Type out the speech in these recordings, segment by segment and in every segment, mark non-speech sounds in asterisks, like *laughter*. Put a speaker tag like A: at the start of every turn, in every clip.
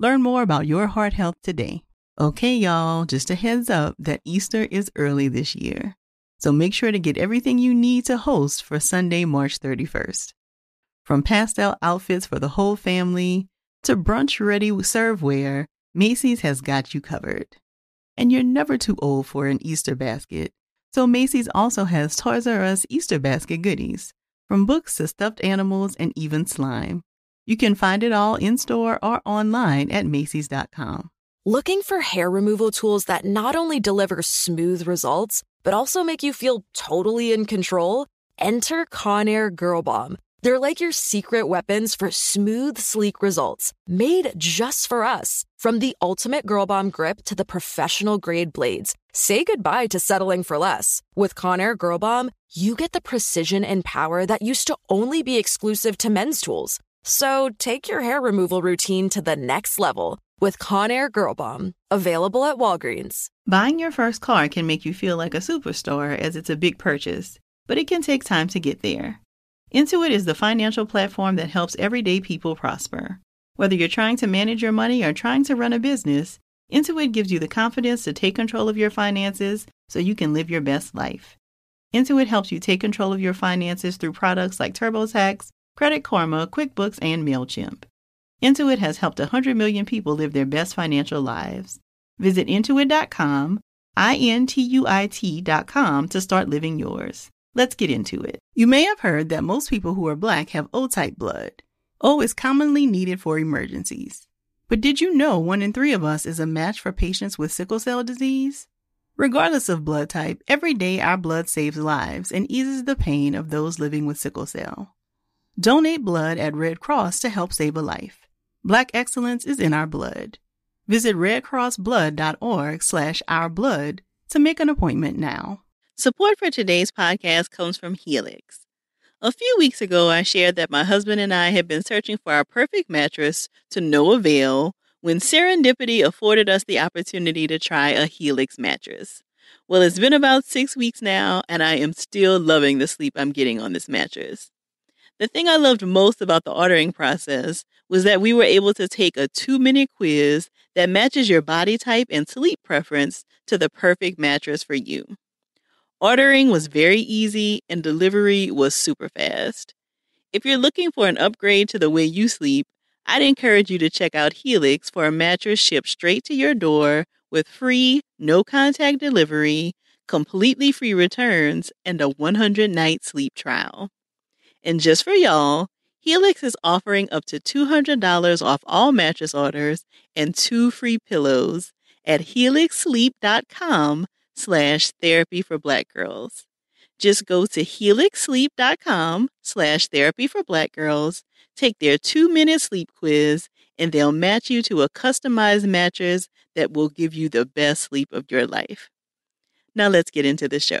A: Learn more about your heart health today. Okay, y'all, just a heads up that Easter is early this year. So make sure to get everything you need to host for Sunday, March 31st. From pastel outfits for the whole family to brunch ready serveware, Macy's has got you covered. And you're never too old for an Easter basket. So Macy's also has Toys R Us Easter basket goodies, from books to stuffed animals and even slime. You can find it all in store or online at Macy's.com.
B: Looking for hair removal tools that not only deliver smooth results, but also make you feel totally in control? Enter Conair Girl Bomb. They're like your secret weapons for smooth, sleek results, made just for us. From the ultimate Girl Bomb grip to the professional grade blades, say goodbye to settling for less. With Conair Girl Bomb, you get the precision and power that used to only be exclusive to men's tools. So take your hair removal routine to the next level with Conair Girl Bomb, available at Walgreens.
A: Buying your first car can make you feel like a superstar as it's a big purchase, but it can take time to get there. Intuit is the financial platform that helps everyday people prosper. Whether you're trying to manage your money or trying to run a business, Intuit gives you the confidence to take control of your finances so you can live your best life. Intuit helps you take control of your finances through products like TurboTax Credit Karma, QuickBooks, and MailChimp. Intuit has helped 100 million people live their best financial lives. Visit intuit.com, I N T U I T.com to start living yours. Let's get into it. You may have heard that most people who are black have O type blood. O is commonly needed for emergencies. But did you know one in three of us is a match for patients with sickle cell disease? Regardless of blood type, every day our blood saves lives and eases the pain of those living with sickle cell. Donate blood at Red Cross to help save a life. Black excellence is in our blood. Visit redcrossblood.org slash ourblood to make an appointment now. Support for today's podcast comes from Helix. A few weeks ago, I shared that my husband and I had been searching for our perfect mattress to no avail when serendipity afforded us the opportunity to try a Helix mattress. Well, it's been about six weeks now, and I am still loving the sleep I'm getting on this mattress. The thing I loved most about the ordering process was that we were able to take a two minute quiz that matches your body type and sleep preference to the perfect mattress for you. Ordering was very easy and delivery was super fast. If you're looking for an upgrade to the way you sleep, I'd encourage you to check out Helix for a mattress shipped straight to your door with free, no contact delivery, completely free returns, and a 100 night sleep trial. And just for y'all, Helix is offering up to $200 off all mattress orders and two free pillows at helixsleep.com slash therapy for black girls. Just go to helixsleep.com slash therapy for black girls, take their two minute sleep quiz, and they'll match you to a customized mattress that will give you the best sleep of your life. Now let's get into the show.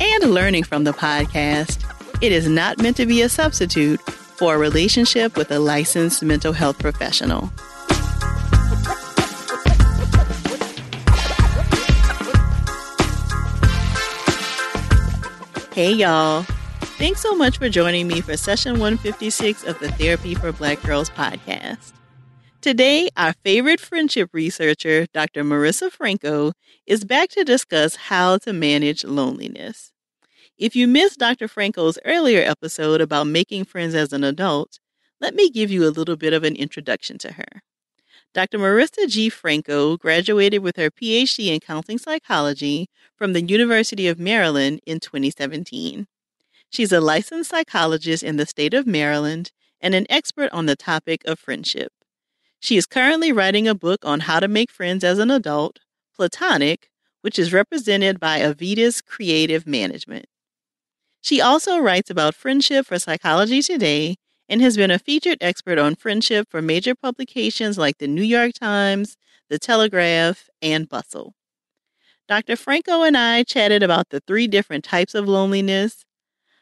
A: and learning from the podcast. It is not meant to be a substitute for a relationship with a licensed mental health professional. Hey, y'all. Thanks so much for joining me for session 156 of the Therapy for Black Girls podcast. Today, our favorite friendship researcher, Dr. Marissa Franco, is back to discuss how to manage loneliness. If you missed Dr. Franco's earlier episode about making friends as an adult, let me give you a little bit of an introduction to her. Dr. Marissa G. Franco graduated with her PhD in counseling psychology from the University of Maryland in 2017. She's a licensed psychologist in the state of Maryland and an expert on the topic of friendship. She is currently writing a book on how to make friends as an adult, Platonic, which is represented by Aevitas Creative Management. She also writes about friendship for Psychology Today and has been a featured expert on friendship for major publications like the New York Times, The Telegraph, and Bustle. Dr. Franco and I chatted about the three different types of loneliness,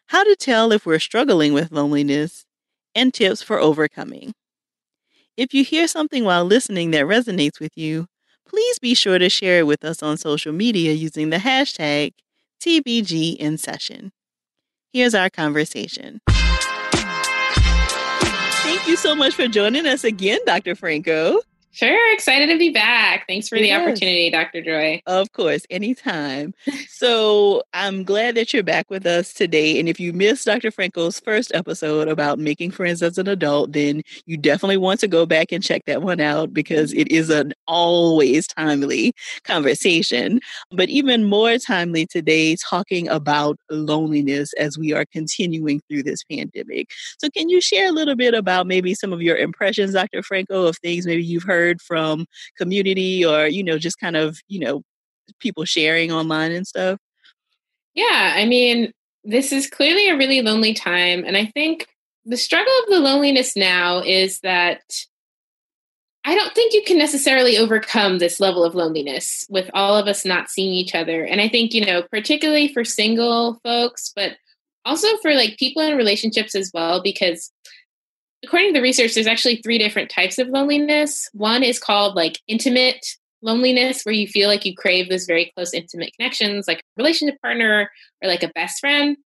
A: how to tell if we're struggling with loneliness, and tips for overcoming. If you hear something while listening that resonates with you, please be sure to share it with us on social media using the hashtag TBG in session. Here's our conversation. Thank you so much for joining us again, Dr. Franco.
C: Sure. Excited to be back. Thanks for yes. the opportunity, Dr. Joy.
A: Of course, anytime. so I'm glad that you're back with us today. And if you missed Dr. Franco's first episode about making friends as an adult, then you definitely want to go back and check that one out because it is an always timely conversation. But even more timely today, talking about loneliness as we are continuing through this pandemic. So, can you share a little bit about maybe some of your impressions, Dr. Franco, of things maybe you've heard? heard from community or you know just kind of you know people sharing online and stuff
C: yeah i mean this is clearly a really lonely time and i think the struggle of the loneliness now is that I don't think you can necessarily overcome this level of loneliness with all of us not seeing each other. And I think, you know, particularly for single folks, but also for like people in relationships as well, because according to the research, there's actually three different types of loneliness. One is called like intimate loneliness, where you feel like you crave those very close, intimate connections, like a relationship partner or like a best friend.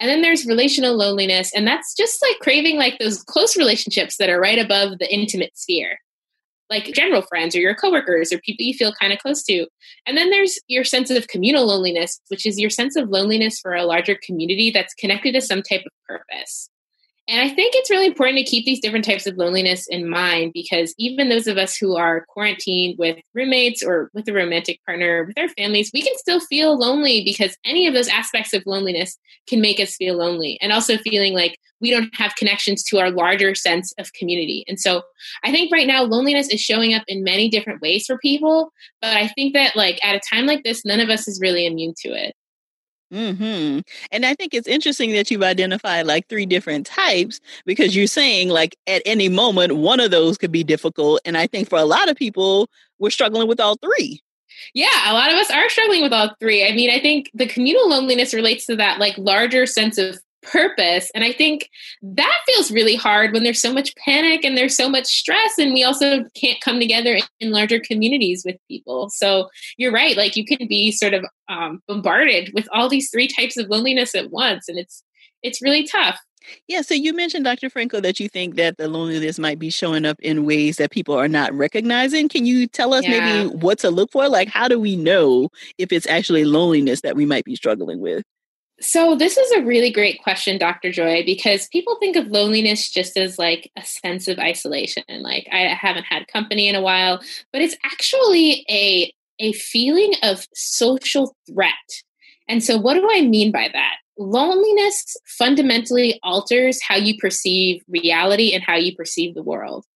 C: And then there's relational loneliness, and that's just like craving like those close relationships that are right above the intimate sphere. Like general friends or your coworkers or people you feel kind of close to. And then there's your sense of communal loneliness, which is your sense of loneliness for a larger community that's connected to some type of purpose. And I think it's really important to keep these different types of loneliness in mind because even those of us who are quarantined with roommates or with a romantic partner, with our families, we can still feel lonely because any of those aspects of loneliness can make us feel lonely. And also feeling like we don't have connections to our larger sense of community. And so I think right now loneliness is showing up in many different ways for people. But I think that like at a time like this, none of us is really immune to it.
A: Hmm. And I think it's interesting that you've identified like three different types because you're saying like at any moment one of those could be difficult, and I think for a lot of people we're struggling with all three.
C: Yeah, a lot of us are struggling with all three. I mean, I think the communal loneliness relates to that like larger sense of purpose. And I think that feels really hard when there's so much panic and there's so much stress, and we also can't come together in larger communities with people. So you're right, like you can be sort of um, bombarded with all these three types of loneliness at once, and it's it's really tough.
A: Yeah, so you mentioned, Dr. Franco, that you think that the loneliness might be showing up in ways that people are not recognizing. Can you tell us yeah. maybe what to look for? Like, how do we know if it's actually loneliness that we might be struggling with?
C: So, this is a really great question, Dr. Joy, because people think of loneliness just as like a sense of isolation. Like, I haven't had company in a while, but it's actually a, a feeling of social threat. And so, what do I mean by that? Loneliness fundamentally alters how you perceive reality and how you perceive the world.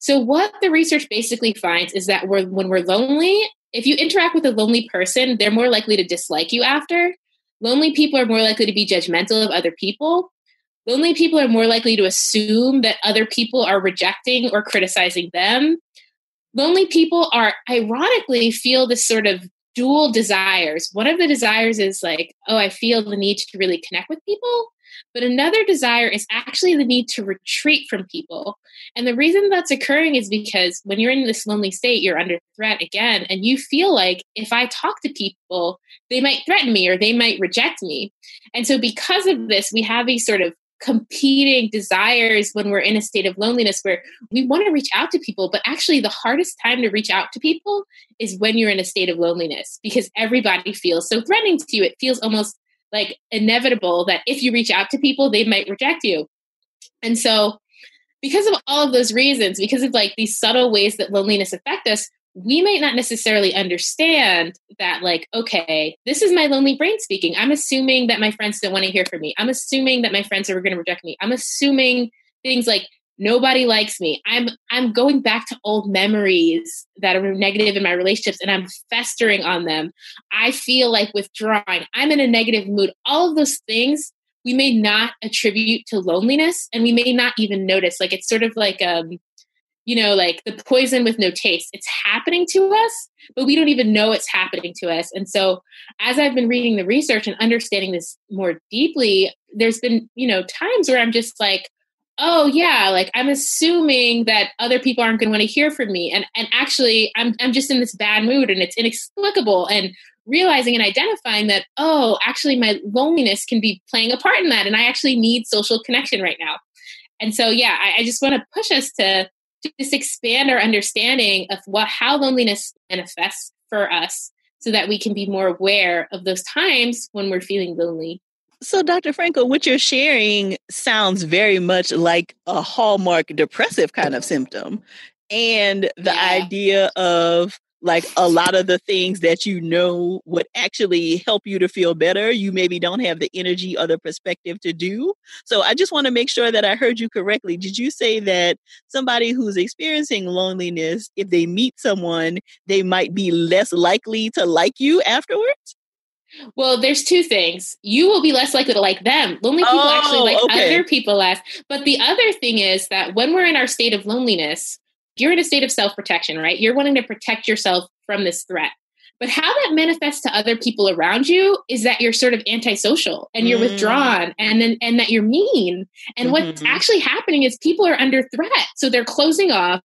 C: So, what the research basically finds is that we're, when we're lonely, if you interact with a lonely person, they're more likely to dislike you after. Lonely people are more likely to be judgmental of other people. Lonely people are more likely to assume that other people are rejecting or criticizing them. Lonely people are ironically feel this sort of dual desires. One of the desires is like, oh, I feel the need to really connect with people. But another desire is actually the need to retreat from people. And the reason that's occurring is because when you're in this lonely state, you're under threat again. And you feel like if I talk to people, they might threaten me or they might reject me. And so, because of this, we have these sort of competing desires when we're in a state of loneliness where we want to reach out to people but actually the hardest time to reach out to people is when you're in a state of loneliness because everybody feels so threatening to you it feels almost like inevitable that if you reach out to people, they might reject you. And so, because of all of those reasons, because of like these subtle ways that loneliness affect us, we might not necessarily understand that like okay this is my lonely brain speaking i'm assuming that my friends don't want to hear from me i'm assuming that my friends are going to reject me i'm assuming things like nobody likes me i'm i'm going back to old memories that are negative in my relationships and i'm festering on them i feel like withdrawing i'm in a negative mood all of those things we may not attribute to loneliness and we may not even notice like it's sort of like um you know like the poison with no taste it's happening to us but we don't even know it's happening to us and so as i've been reading the research and understanding this more deeply there's been you know times where i'm just like oh yeah like i'm assuming that other people aren't going to want to hear from me and and actually i'm i'm just in this bad mood and it's inexplicable and realizing and identifying that oh actually my loneliness can be playing a part in that and i actually need social connection right now and so yeah i, I just want to push us to just expand our understanding of what how loneliness manifests for us so that we can be more aware of those times when we're feeling lonely
A: so, Dr. Franco, what you're sharing sounds very much like a hallmark depressive kind of symptom. And the yeah. idea of like a lot of the things that you know would actually help you to feel better, you maybe don't have the energy or the perspective to do. So, I just want to make sure that I heard you correctly. Did you say that somebody who's experiencing loneliness, if they meet someone, they might be less likely to like you afterwards?
C: Well, there's two things. You will be less likely to like them. Lonely people oh, actually like okay. other people less. But the other thing is that when we're in our state of loneliness, you're in a state of self protection, right? You're wanting to protect yourself from this threat. But how that manifests to other people around you is that you're sort of antisocial and you're mm. withdrawn and then and that you're mean. And mm-hmm. what's actually happening is people are under threat. So they're closing off.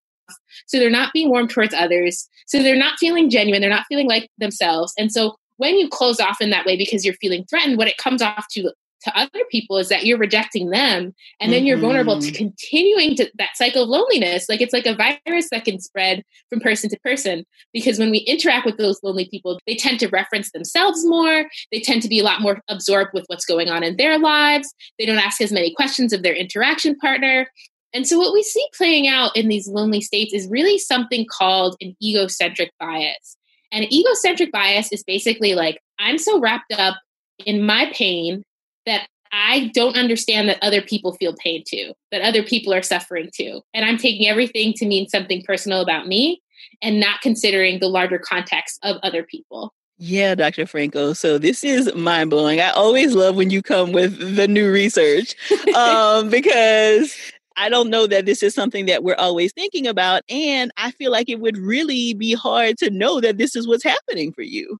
C: So they're not being warm towards others. So they're not feeling genuine. They're not feeling like themselves. And so when you close off in that way because you're feeling threatened, what it comes off to to other people is that you're rejecting them and then you're vulnerable to mm-hmm. continuing to that cycle of loneliness like it's like a virus that can spread from person to person because when we interact with those lonely people they tend to reference themselves more they tend to be a lot more absorbed with what's going on in their lives they don't ask as many questions of their interaction partner and so what we see playing out in these lonely states is really something called an egocentric bias and egocentric bias is basically like, I'm so wrapped up in my pain that I don't understand that other people feel pain too, that other people are suffering too. And I'm taking everything to mean something personal about me and not considering the larger context of other people.
A: Yeah, Dr. Franco. So this is mind blowing. I always love when you come with the new research *laughs* um, because I don't know that this is something that we're always thinking about. And I feel like it would really be hard to know that this is what's happening for you.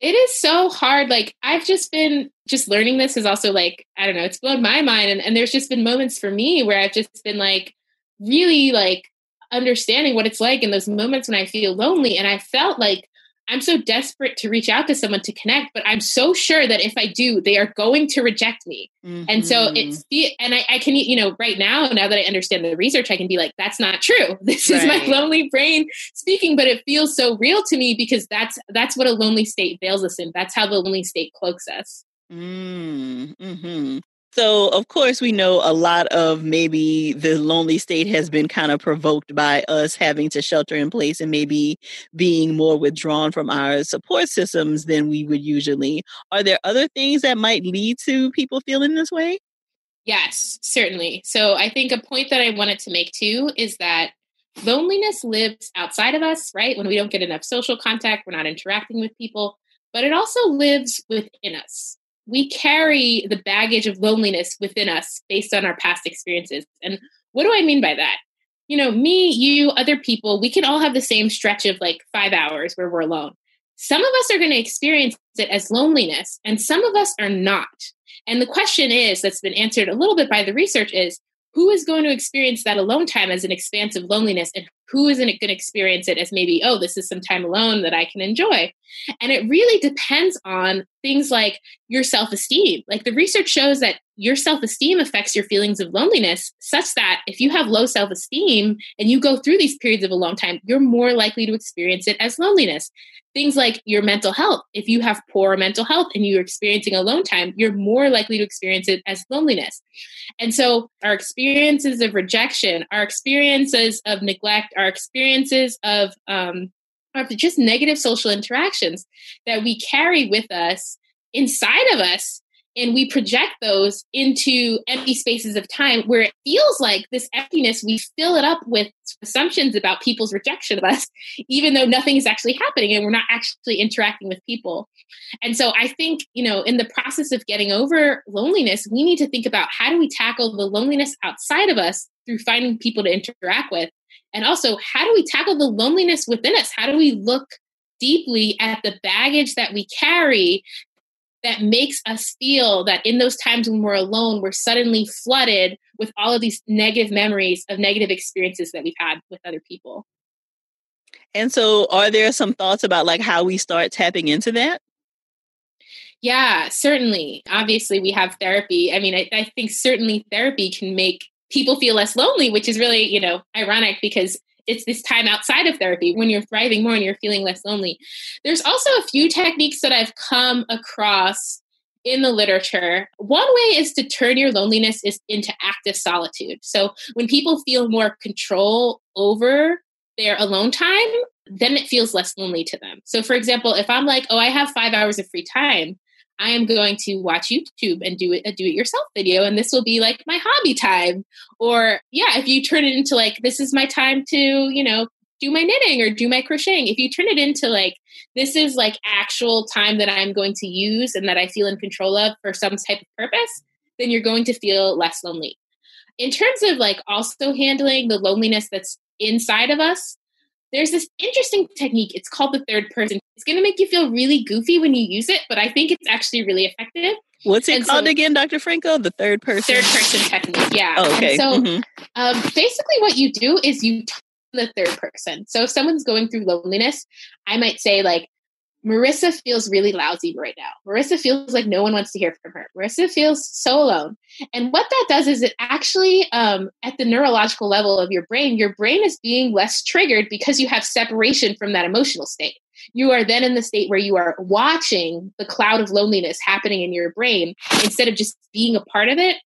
C: It is so hard. Like, I've just been just learning this is also like, I don't know, it's blown my mind. And, and there's just been moments for me where I've just been like, really like understanding what it's like in those moments when I feel lonely. And I felt like I'm so desperate to reach out to someone to connect, but I'm so sure that if I do, they are going to reject me. Mm-hmm. And so mm-hmm. it's the, and I, I, can, you know, right now, now that I understand the research, I can be like, that's not true. *laughs* This right. is my lonely brain speaking, but it feels so real to me because that's, that's what a lonely state veils us in. That's how the lonely state cloaks us.
A: Mm-hmm. So, of course, we know a lot of maybe the lonely state has been kind of provoked by us having to shelter in place and maybe being more withdrawn from our support systems than we would usually. Are there other things that might lead to people feeling this way?
C: Yes, certainly. So, I think a point that I wanted to make too is that loneliness lives outside of us, right? When we don't get enough social contact, we're not interacting with people, but it also lives within us we carry the baggage of loneliness within us based on our past experiences. And what do I mean by that? You know, me, you, other people, we can all have the same stretch of like five hours where we're alone. Some of us are going to experience it as loneliness, and some of us are not. And the question is that's been answered a little bit by the research is who is going to experience that alone time as an expansive loneliness and who isn't going to experience it as maybe oh this is some time alone that i can enjoy and it really depends on things like your self esteem. Like the research shows that your self esteem affects your feelings of loneliness, such that if you have low self esteem and you go through these periods of a long time, you're more likely to experience it as loneliness. Things like your mental health. If you have poor mental health and you're experiencing alone time, you're more likely to experience it as loneliness. And so our experiences of rejection, our experiences of neglect, our experiences of um, of just negative social interactions that we carry with us inside of us and we project those into empty spaces of time where it feels like this emptiness we fill it up with assumptions about people's rejection of us *laughs* even though nothing is actually happening and we're not actually interacting with people and so i think you know in the process of getting over loneliness we need to think about how do we tackle the loneliness outside of us through finding people to interact with and also, how do we tackle the loneliness within us? How do we look deeply at the baggage that we carry that makes us feel that in those times when we're alone, we're suddenly flooded with all of these negative memories of negative experiences that we've had with other people?
A: And so, are there some thoughts about like how we start tapping into that?
C: Yeah, certainly. Obviously, we have therapy. I mean, I, I think certainly therapy can make people feel less lonely, which is really, you know, ironic because it's this time outside of therapy when you're thriving more and you're feeling less lonely. There's also a few techniques that I've come across in the literature. One way is to turn your loneliness is into active solitude. So when people feel more control over their alone time, then it feels less lonely to them. So for example, if I'm like, "Oh, I have 5 hours of free time," I am going to watch YouTube and do a do it yourself video, and this will be like my hobby time. Or, yeah, if you turn it into like, this is my time to, you know, do my knitting or do my crocheting, if you turn it into like, this is like actual time that I'm going to use and that I feel in control of for some type of purpose, then you're going to feel less lonely. In terms of like also handling the loneliness that's inside of us, there's this interesting technique. It's called the third person. It's going to make you feel really goofy when you use it, but I think it's actually really effective.
A: What's it and called so, again, Dr. Franco? The third person? Third person
C: technique, yeah. Oh, okay. And so mm-hmm. um, basically, what you do is you the third person. So if someone's going through loneliness, I might say, like, Marissa feels really lousy right now. Marissa feels like no one wants to hear from her. Marissa feels so alone. And what that does is it actually, um, at the neurological level of your brain, your brain is being less triggered because you have separation from that emotional state. You are then in the state where you are watching the cloud of loneliness happening in your brain instead of just being a part of it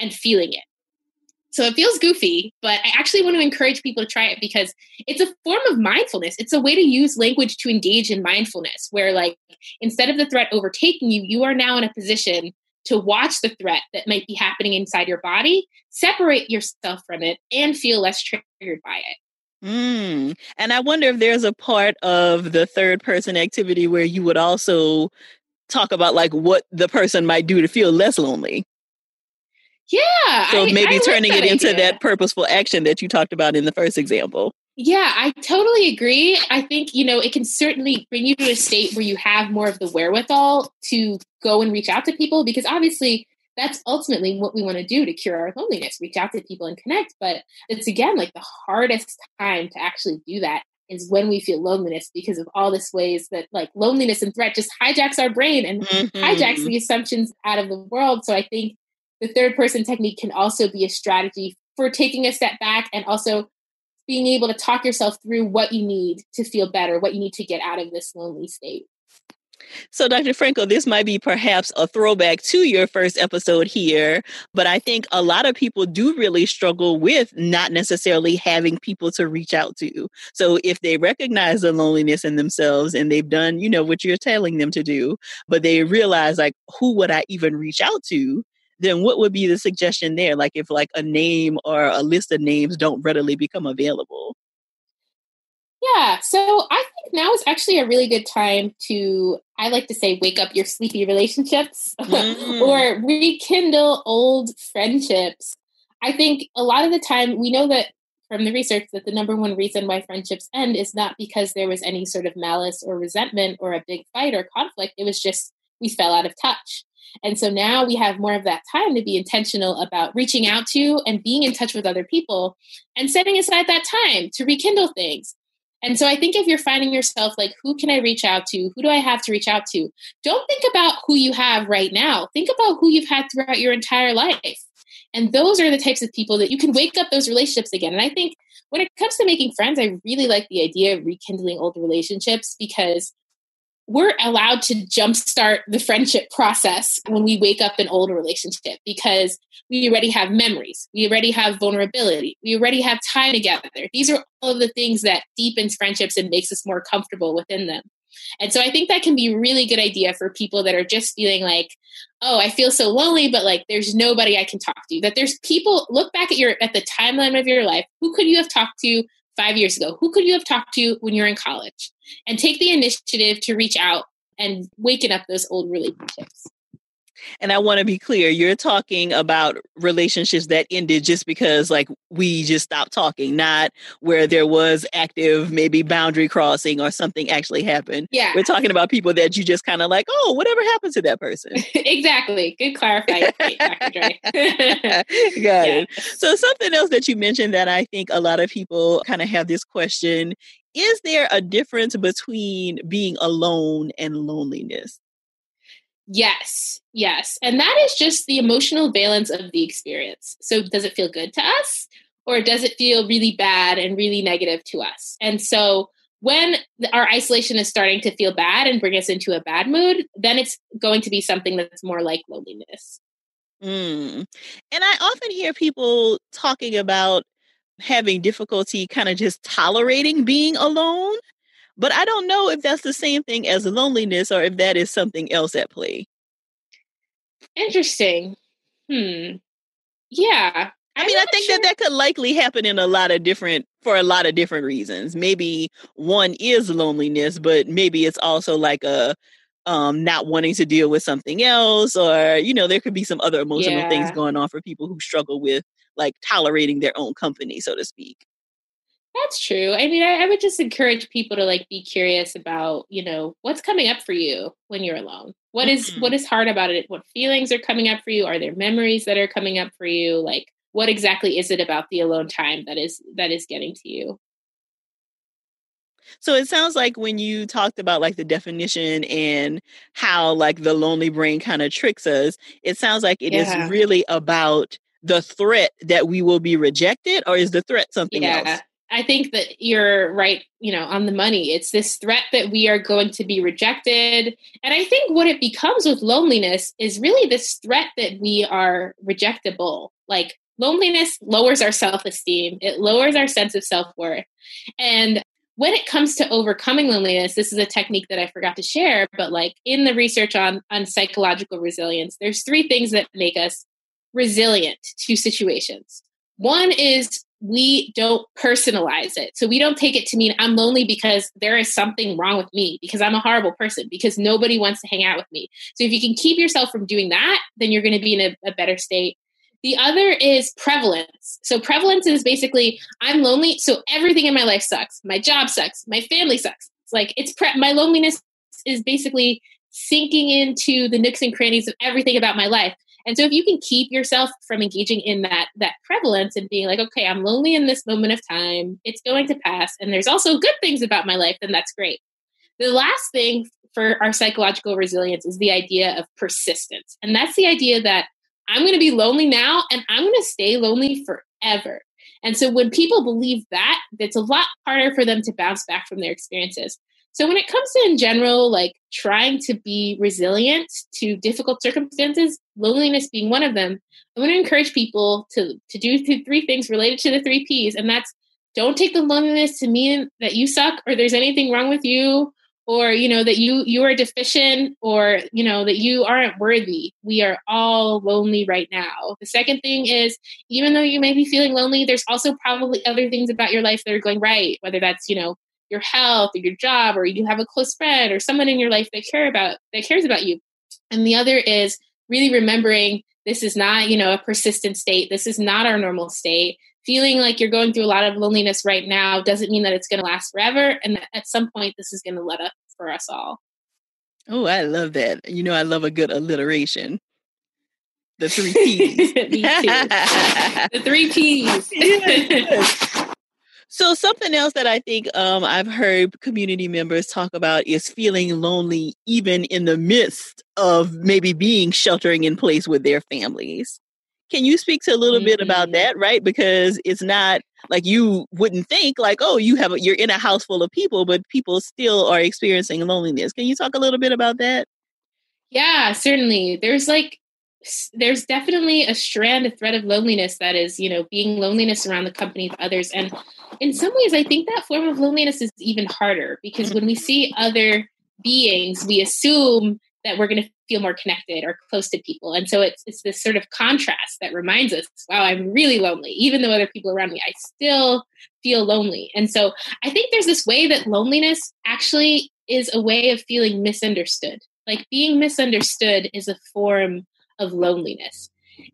C: and feeling it. So it feels goofy, but I actually want to encourage people to try it because it's a form of mindfulness. It's a way to use language to engage in mindfulness, where, like, instead of the threat overtaking you, you are now in a position to watch the threat that might be happening inside your body, separate yourself from it, and feel less triggered by it.
A: Mm. And I wonder if there's a part of the third person activity where you would also talk about like what the person might do to feel less lonely.
C: Yeah.
A: So I, maybe I turning like it into that purposeful action that you talked about in the first example.
C: Yeah, I totally agree. I think, you know, it can certainly bring you to a state where you have more of the wherewithal to go and reach out to people because obviously that's ultimately what we want to do to cure our loneliness, reach out to people and connect. But it's again like the hardest time to actually do that is when we feel loneliness because of all this ways that like loneliness and threat just hijacks our brain and mm-hmm. hijacks the assumptions out of the world. So I think the third person technique can also be a strategy for taking a step back and also being able to talk yourself through what you need to feel better, what you need to get out of this lonely state.
A: So, Dr. Franco, this might be perhaps a throwback to your first episode here, but I think a lot of people do really struggle with not necessarily having people to reach out to. So, if they recognize the loneliness in themselves and they've done, you know, what you're telling them to do, but they realize, like, who would I even reach out to? then what would be the suggestion there? Like if like a name or a list of names don't readily become available.
C: Yeah, so I think now is actually a really good time to, I like to say, wake up your sleepy relationships *laughs* mm. or rekindle old friendships. I think a lot of the time we know that from the research that the number one reason why friendships end is not because there was any sort of malice or resentment or a big fight or conflict. It was just we fell out of touch. And so now we have more of that time to be intentional about reaching out to and being in touch with other people and setting aside that time to rekindle things. And so I think if you're finding yourself like, who can I reach out to? Who do I have to reach out to? Don't think about who you have right now. Think about who you've had throughout your entire life. And those are the types of people that you can wake up those relationships again. And I think when it comes to making friends, I really like the idea of rekindling old relationships because we're allowed to jumpstart the friendship process when we wake up an old relationship because we already have memories, we already have vulnerability, we already have time together. These are all of the things that deepens friendships and makes us more comfortable within them. And so I think that can be a really good idea for people that are just feeling like, oh, I feel so lonely, but like there's nobody I can talk to. That there's people look back at your at the timeline of your life. Who could you have talked to five years ago? Who could you have talked to when you're in college? and take the initiative to reach out and waken up those old relationships.
A: And I want to be clear, you're talking about relationships that ended just because like we just stopped talking, not where there was active maybe boundary crossing or something actually happened. Yeah. We're talking about people that you just kind of like, oh, whatever happened to that person.
C: *laughs* exactly. Good clarifying, Dr. *laughs* Got
A: yeah. it. *laughs* So something else that you mentioned that I think a lot of people kind of have this question is there a difference between being alone and loneliness?
C: Yes, yes. And that is just the emotional valence of the experience. So, does it feel good to us or does it feel really bad and really negative to us? And so, when our isolation is starting to feel bad and bring us into a bad mood, then it's going to be something that's more like loneliness.
A: Mm. And I often hear people talking about having difficulty kind of just tolerating being alone. But I don't know if that's the same thing as loneliness or if that is something else at play.
C: Interesting. Hmm. Yeah.
A: I, mean, I think sure. that that could likely happen in a lot of different for a lot of different reasons. Maybe one is loneliness, but maybe it's also like a um, not wanting to deal with something else, or you know, there could be some other emotional yeah. things going on for people who struggle with like tolerating their own company, so to speak.
C: That's true. I mean, I, I, would just encourage people to like be curious about, you know, what's coming up for you when you're alone. What is, mm-hmm. what is hard about it? What feelings are coming up for you? Are there memories that are coming up for you? Like, what exactly is it about the alone time that is that is getting to you?
A: So it sounds like when you talked about like the definition and how like the lonely brain kind of tricks us, it sounds like it yeah. is really about the threat that we will be rejected or is the threat something yeah. else?
C: I think that you're right, you know, on the money. It's this threat that we are going to be rejected. And I think what it becomes with loneliness is really this threat that we are rejectable. Like loneliness lowers our self esteem, it lowers our sense of self worth. And when it comes to overcoming loneliness, this is a technique that I forgot to share, but like in the research on, on psychological resilience, there's three things that make us resilient to situations. One is we don't personalize it. So we don't take it to mean I'm lonely because there is something wrong with me, because I'm a horrible person, because nobody wants to hang out with me. So if you can keep yourself from doing that, then you're going to be in a, a better state. The other is prevalence. So prevalence is basically I'm lonely, so everything in my life sucks. My job sucks. My family sucks. It's like it's pre- my loneliness is basically sinking into the nooks and crannies of everything about my life. And so if you can keep yourself from engaging in that that prevalence and being like, okay, I'm lonely in this moment of time, it's going to pass, and there's also good things about my life, then that's great. The last thing for our psychological resilience is the idea of persistence. And that's the idea that I'm going to be lonely now and I'm going to stay lonely forever. And so when people believe that, it's a lot harder for them to bounce back from their experiences. So when it comes to in general, like trying to be resilient to difficult circumstances, loneliness being one of them, I want to encourage people to to do three things related to the three P's, and that's don't take the loneliness to mean that you suck or there's anything wrong with you or you know that you you are deficient or you know that you aren't worthy we are all lonely right now the second thing is even though you may be feeling lonely there's also probably other things about your life that are going right whether that's you know your health or your job or you have a close friend or someone in your life that care about that cares about you and the other is really remembering this is not you know a persistent state this is not our normal state feeling like you're going through a lot of loneliness right now doesn't mean that it's going to last forever and at some point this is going to let up for us all
A: oh i love that you know i love a good alliteration the three *laughs* p's the
C: three p's
A: *laughs* So something else that I think um, I've heard community members talk about is feeling lonely, even in the midst of maybe being sheltering in place with their families. Can you speak to a little mm-hmm. bit about mm-hmm. that, right? Because it's not like you wouldn't think like, oh, you have a, you're in a house full of people, but people still are experiencing loneliness. Can you talk a little bit about that?
C: Yeah, certainly. There's like there's definitely a strand, a thread of loneliness that is, you know, being loneliness around the company of others. And in some ways, I think that form of loneliness is even harder because when we mm-hmm. see other beings, we assume that we're going to feel more connected or close to people. And so it's, it's this sort of contrast that reminds us, wow, I'm really lonely. Even though other people around me, I still feel lonely. And so I think there's this way that loneliness actually is a way of feeling misunderstood. Like being misunderstood is a form of loneliness.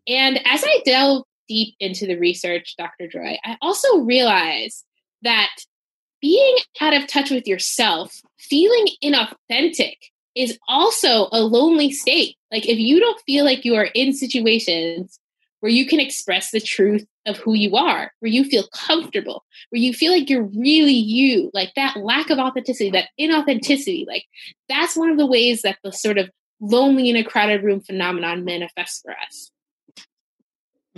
C: And as I delve deep into the research, Dr. Joy, I also realized that being out of touch with yourself, feeling inauthentic is also a lonely state. Like if you don't feel like you are in situations where you can express the truth of who you are, where you feel comfortable, where you feel like you're really you, like that lack of authenticity, that inauthenticity, like that's one of the ways that the sort of lonely in a crowded room phenomenon manifests for us.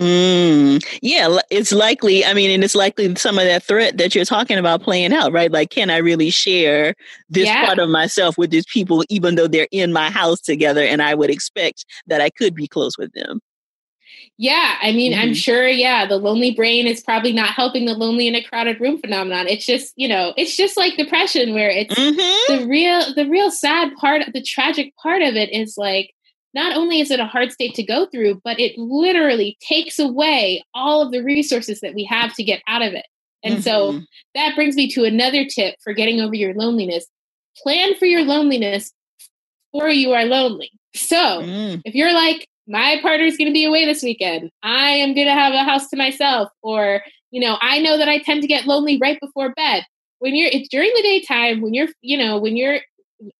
A: Mm, yeah, it's likely. I mean, and it's likely some of that threat that you're talking about playing out, right? Like, can I really share this yeah. part of myself with these people, even though they're in my house together and I would expect that I could be close with them?
C: Yeah, I mean, mm-hmm. I'm sure, yeah, the lonely brain is probably not helping the lonely in a crowded room phenomenon. It's just, you know, it's just like depression where it's mm-hmm. the real the real sad part, the tragic part of it is like not only is it a hard state to go through, but it literally takes away all of the resources that we have to get out of it. And mm-hmm. so that brings me to another tip for getting over your loneliness. Plan for your loneliness before you are lonely. So mm. if you're like, my partner's going to be away this weekend. I am going to have a house to myself. Or, you know, I know that I tend to get lonely right before bed. When you're, it's during the daytime, when you're, you know, when you're,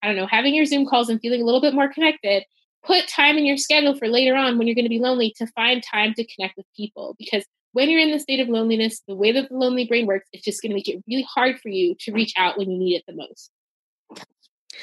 C: I don't know, having your Zoom calls and feeling a little bit more connected, put time in your schedule for later on when you're going to be lonely to find time to connect with people because when you're in the state of loneliness, the way that the lonely brain works, it's just going to make it really hard for you to reach out when you need it the most.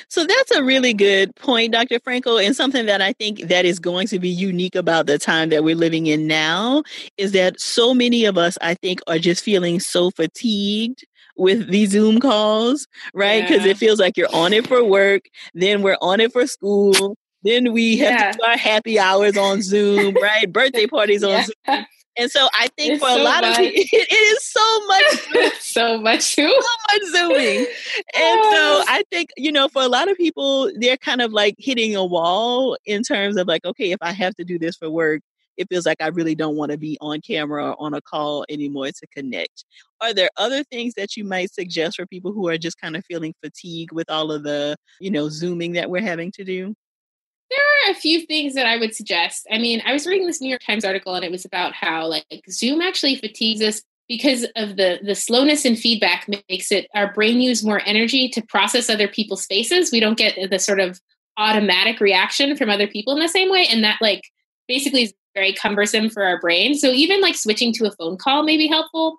A: So that's a really good point, Dr. Franco, and something that I think that is going to be unique about the time that we're living in now is that so many of us, I think, are just feeling so fatigued with these Zoom calls, right? Because yeah. it feels like you're on it for work, then we're on it for school, then we have yeah. to do our happy hours on Zoom, right? Birthday parties on yeah. Zoom. And so I think it's for so a lot much. of people, it, it is so much,
C: *laughs* so much,
A: so much zooming. And so *laughs* I think you know, for a lot of people, they're kind of like hitting a wall in terms of like, okay, if I have to do this for work, it feels like I really don't want to be on camera or on a call anymore to connect. Are there other things that you might suggest for people who are just kind of feeling fatigue with all of the you know zooming that we're having to do?
C: There are a few things that I would suggest. I mean, I was reading this New York Times article and it was about how like Zoom actually fatigues us because of the the slowness in feedback makes it our brain use more energy to process other people's faces. We don't get the sort of automatic reaction from other people in the same way and that like basically is very cumbersome for our brain. So even like switching to a phone call may be helpful.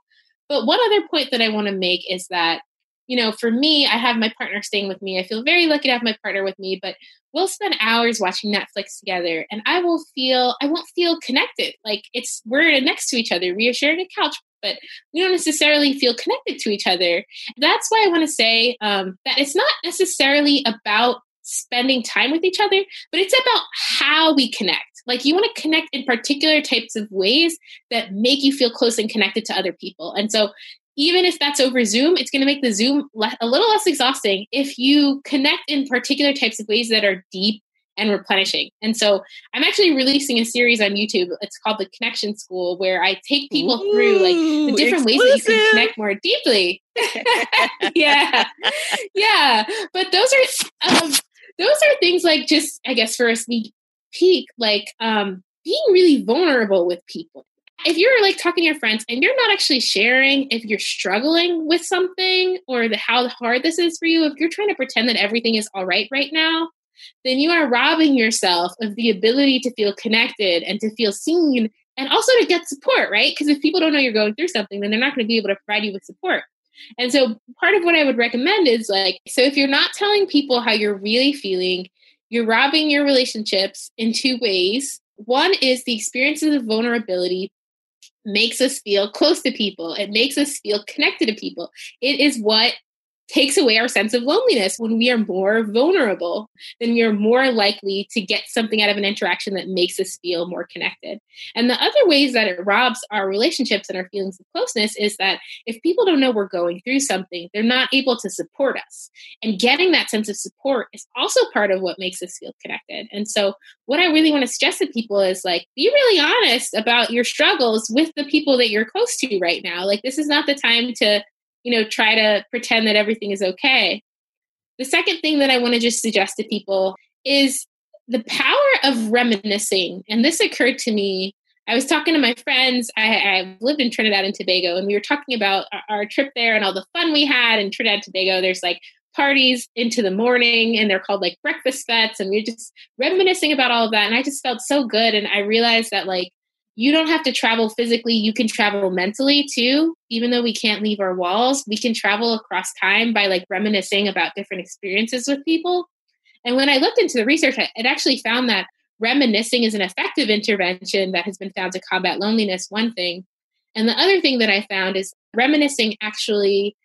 C: But one other point that I want to make is that you know, for me, I have my partner staying with me. I feel very lucky to have my partner with me, but we'll spend hours watching Netflix together and I will feel I won't feel connected. Like it's we're next to each other. We are sharing a couch, but we don't necessarily feel connected to each other. That's why I want to say um, that it's not necessarily about spending time with each other, but it's about how we connect. Like you want to connect in particular types of ways that make you feel close and connected to other people. And so even if that's over Zoom, it's going to make the Zoom le- a little less exhausting if you connect in particular types of ways that are deep and replenishing. And so I'm actually releasing a series on YouTube. It's called The Connection School, where I take people Ooh, through like the different exclusive. ways that you can connect more deeply. *laughs* yeah. Yeah. But those are um, those are things like just I guess for a sneak peek, like um being really vulnerable with people if you're like talking to your friends and you're not actually sharing if you're struggling with something or the, how hard this is for you, if you're trying to pretend that everything is all right right now, then you are robbing yourself of the ability to feel connected and to feel seen and also to get support, right? Because if people don't know you're going through something, then they're not going to be able to provide you with support. And so part of what I would recommend is like, so if you're not telling people how you're really feeling, you're robbing your relationships in two ways. One is the experiences of vulnerability makes us feel close to people. It makes us feel connected to people. It is what takes away our sense of loneliness. When we are more vulnerable, then we are more likely to get something out of an interaction that makes us feel more connected. And the other ways that it robs our relationships and our feelings of closeness is that if people don't know we're going through something, they're not able to support us. And getting that sense of support is also part of what makes us feel connected. And so, what I really want to stress to people is like, be really honest about your struggles with the people that you're close to right now. Like, this is not the time to you know, try to pretend that everything is okay. The second thing that I want to just suggest to people is the power of reminiscing. And this occurred to me. I was talking to my friends. I, I lived in Trinidad and Tobago, and we were talking about our, our trip there and all the fun we had in Trinidad and Tobago. There's like parties into the morning, and they're called like breakfast fetes. and we are just reminiscing about all of that. And I just felt so good, and I realized that like you don't have to travel physically, you can travel mentally too. Even though we can't leave our walls, we can travel across time by like reminiscing about different experiences with people. And when I looked into the research, it actually found that reminiscing is an effective intervention that has been found to combat loneliness, one thing. And the other thing that I found is reminiscing actually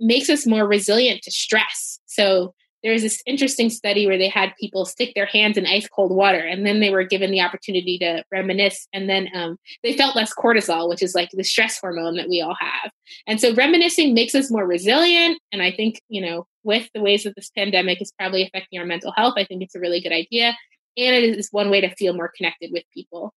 C: makes us more resilient to stress. So there's this interesting study where they had people stick their hands in ice cold water and then they were given the opportunity to reminisce and then um, they felt less cortisol which is like the stress hormone that we all have and so reminiscing makes us more resilient and i think you know with the ways that this pandemic is probably affecting our mental health i think it's a really good idea and it is one way to feel more connected with people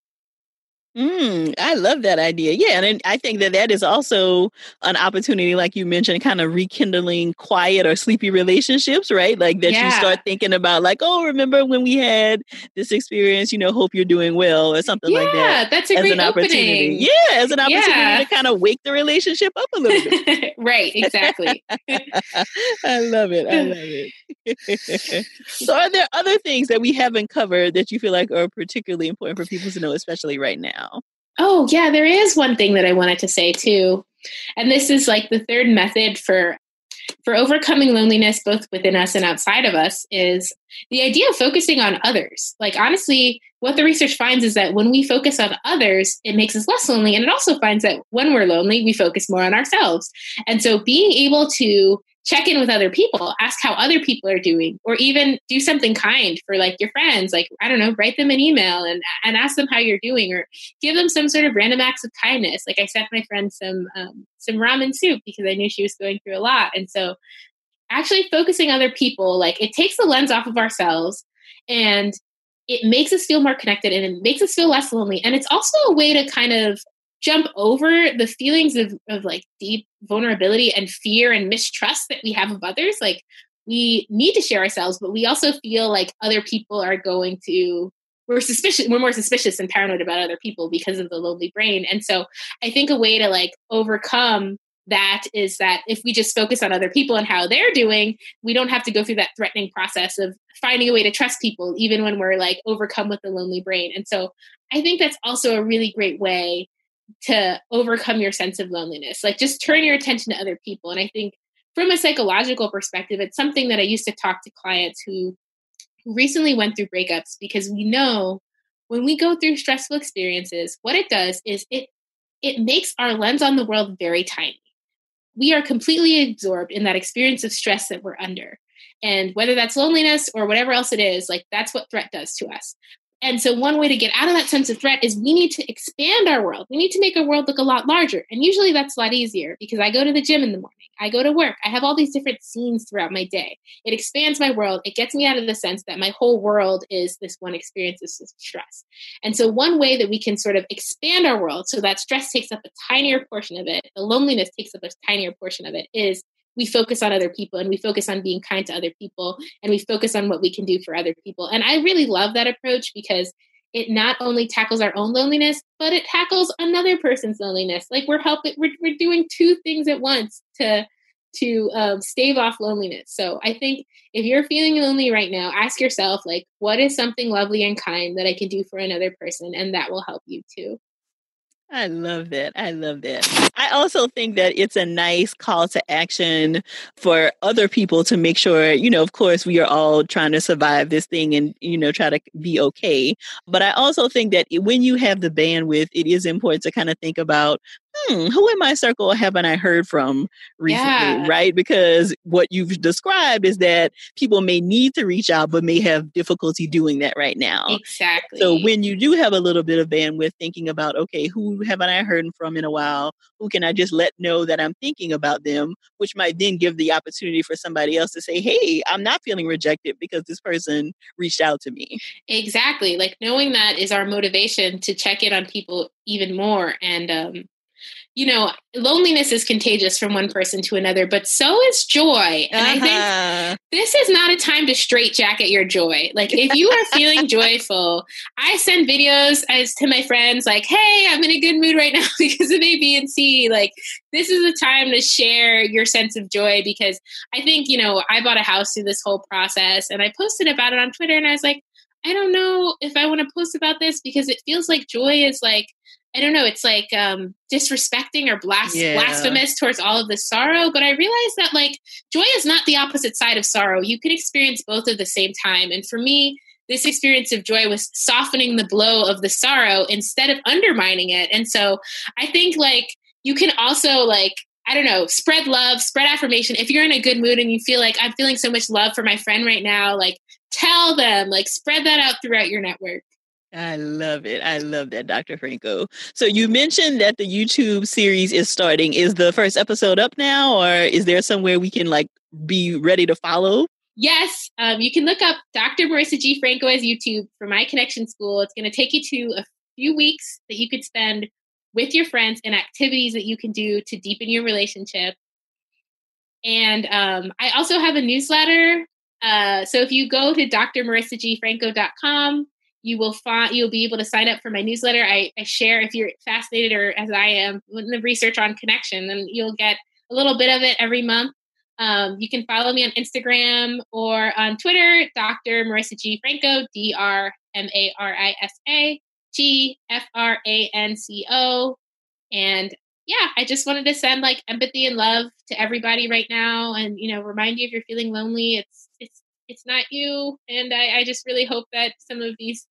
A: Mm, I love that idea. Yeah, and I think that that is also an opportunity, like you mentioned, kind of rekindling quiet or sleepy relationships, right? Like that yeah. you start thinking about, like, oh, remember when we had this experience? You know, hope you're doing well or something yeah, like that. Yeah,
C: that's a as great an
A: opportunity. Opening. Yeah, as an opportunity yeah. to kind of wake the relationship up a little
C: bit. *laughs* right, exactly.
A: *laughs* I love it. I love it. *laughs* so, are there other things that we haven't covered that you feel like are particularly important for people to know, especially right now?
C: Oh, yeah, there is one thing that I wanted to say too. And this is like the third method for for overcoming loneliness both within us and outside of us is the idea of focusing on others. Like honestly, what the research finds is that when we focus on others, it makes us less lonely and it also finds that when we're lonely, we focus more on ourselves. And so being able to check in with other people ask how other people are doing or even do something kind for like your friends like i don't know write them an email and, and ask them how you're doing or give them some sort of random acts of kindness like i sent my friend some um, some ramen soup because i knew she was going through a lot and so actually focusing other people like it takes the lens off of ourselves and it makes us feel more connected and it makes us feel less lonely and it's also a way to kind of jump over the feelings of, of like deep vulnerability and fear and mistrust that we have of others like we need to share ourselves but we also feel like other people are going to we're suspicious we're more suspicious and paranoid about other people because of the lonely brain and so i think a way to like overcome that is that if we just focus on other people and how they're doing we don't have to go through that threatening process of finding a way to trust people even when we're like overcome with the lonely brain and so i think that's also a really great way to overcome your sense of loneliness. Like just turn your attention to other people. And I think from a psychological perspective, it's something that I used to talk to clients who recently went through breakups because we know when we go through stressful experiences, what it does is it it makes our lens on the world very tiny. We are completely absorbed in that experience of stress that we're under. And whether that's loneliness or whatever else it is, like that's what threat does to us. And so, one way to get out of that sense of threat is we need to expand our world. We need to make our world look a lot larger. And usually that's a lot easier because I go to the gym in the morning, I go to work, I have all these different scenes throughout my day. It expands my world. It gets me out of the sense that my whole world is this one experience, this is stress. And so, one way that we can sort of expand our world so that stress takes up a tinier portion of it, the loneliness takes up a tinier portion of it, is we focus on other people and we focus on being kind to other people and we focus on what we can do for other people. And I really love that approach because it not only tackles our own loneliness, but it tackles another person's loneliness. Like we're helping, we're, we're doing two things at once to to um, stave off loneliness. So I think if you're feeling lonely right now, ask yourself like, what is something lovely and kind that I can do for another person, and that will help you too.
A: I love that. I love that. I also think that it's a nice call to action for other people to make sure, you know, of course, we are all trying to survive this thing and, you know, try to be okay. But I also think that when you have the bandwidth, it is important to kind of think about hmm, who in my circle haven't I heard from recently, yeah. right? Because what you've described is that people may need to reach out, but may have difficulty doing that right now.
C: Exactly.
A: So when you do have a little bit of bandwidth, thinking about, okay, who haven't I heard from in a while? Who can I just let know that I'm thinking about them, which might then give the opportunity for somebody else to say, hey, I'm not feeling rejected because this person reached out to me.
C: Exactly. Like knowing that is our motivation to check in on people even more and um, you know, loneliness is contagious from one person to another, but so is joy. And uh-huh. I think uh-huh. this is not a time to straitjacket your joy. Like, if you are feeling *laughs* joyful, I send videos as to my friends, like, hey, I'm in a good mood right now *laughs* because of A, B, and C. Like, this is a time to share your sense of joy because I think, you know, I bought a house through this whole process and I posted about it on Twitter and I was like, I don't know if I want to post about this because it feels like joy is like I don't know, it's like um, disrespecting or blas- yeah. blasphemous towards all of this sorrow. But I realized that like joy is not the opposite side of sorrow. You can experience both at the same time. And for me, this experience of joy was softening the blow of the sorrow instead of undermining it. And so I think like you can also like I don't know, spread love, spread affirmation. If you're in a good mood and you feel like I'm feeling so much love for my friend right now, like tell them, like spread that out throughout your network.
A: I love it. I love that, Dr. Franco. So you mentioned that the YouTube series is starting. Is the first episode up now, or is there somewhere we can like be ready to follow?
C: Yes, um, you can look up Dr. Marissa G. Franco as YouTube for My Connection School. It's going to take you to a few weeks that you could spend with your friends and activities that you can do to deepen your relationship. And um, I also have a newsletter. Uh, so if you go to drmarissagfranco.com you will find you'll be able to sign up for my newsletter. I, I share if you're fascinated or as I am with the research on connection, and you'll get a little bit of it every month. Um, you can follow me on Instagram or on Twitter, Dr. Marissa G. Franco, D R M A R I S A G F R A N C O. And yeah, I just wanted to send like empathy and love to everybody right now and, you know, remind you if you're feeling lonely, it's, it's, it's not you. And I, I just really hope that some of these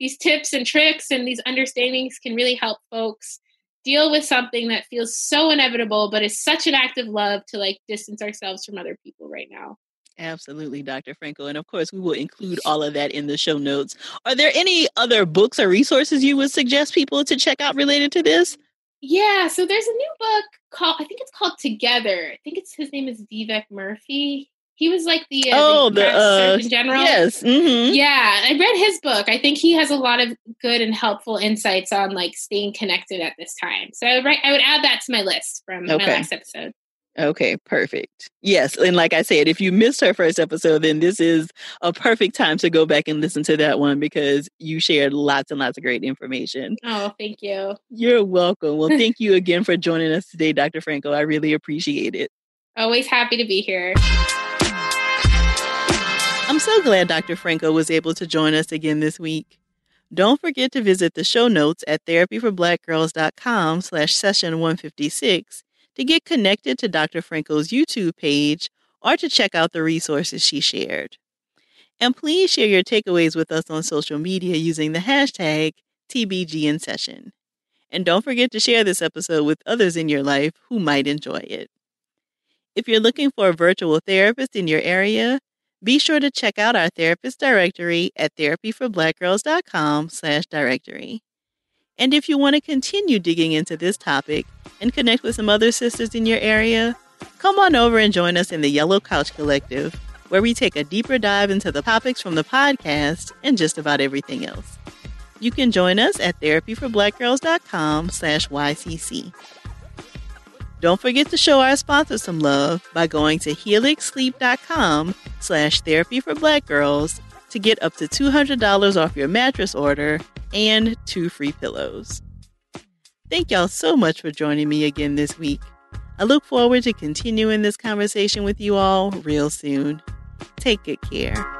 C: these tips and tricks and these understandings can really help folks deal with something that feels so inevitable but is such an act of love to like distance ourselves from other people right now
A: Absolutely, Dr. Franco. And of course, we will include all of that in the show notes. Are there any other books or resources you would suggest people to check out related to this?
C: Yeah, so there's a new book called, I think it's called Together. I think it's his name is Vivek Murthy. He was like the uh, oh the, the uh, Surgeon General.
A: Yes, mm-hmm.
C: yeah. I read his book. I think he has a lot of good and helpful insights on like staying connected at this time. So I would, I would add that to my list from okay. my last episode.
A: Okay, perfect. Yes, and like I said, if you missed her first episode, then this is a perfect time to go back and listen to that one because you shared lots and lots of great information.
C: Oh, thank you.
A: You're welcome. Well, thank you again for joining us today, Dr. Franco. I really appreciate it.
C: Always happy to be here.
A: I'm so glad Dr. Franco was able to join us again this week. Don't forget to visit the show notes at therapyforblackgirls.com slash session 156 to get connected to Dr. Franco's YouTube page or to check out the resources she shared. And please share your takeaways with us on social media using the hashtag TBGInSession. And don't forget to share this episode with others in your life who might enjoy it. If you're looking for a virtual therapist in your area, be sure to check out our therapist directory at therapyforblackgirls.com slash directory. And if you want to continue digging into this topic and connect with some other sisters in your area, come on over and join us in the Yellow Couch Collective, where we take a deeper dive into the topics from the podcast and just about everything else. You can join us at therapyforblackgirls.com slash YCC. Don't forget to show our sponsor some love by going to helixsleep.com slash therapy for black girls to get up to $200 off your mattress order and two free pillows. Thank y'all so much for joining me again this week. I look forward to continuing this conversation with you all real soon. Take good care.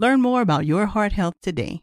A: Learn more about your heart health today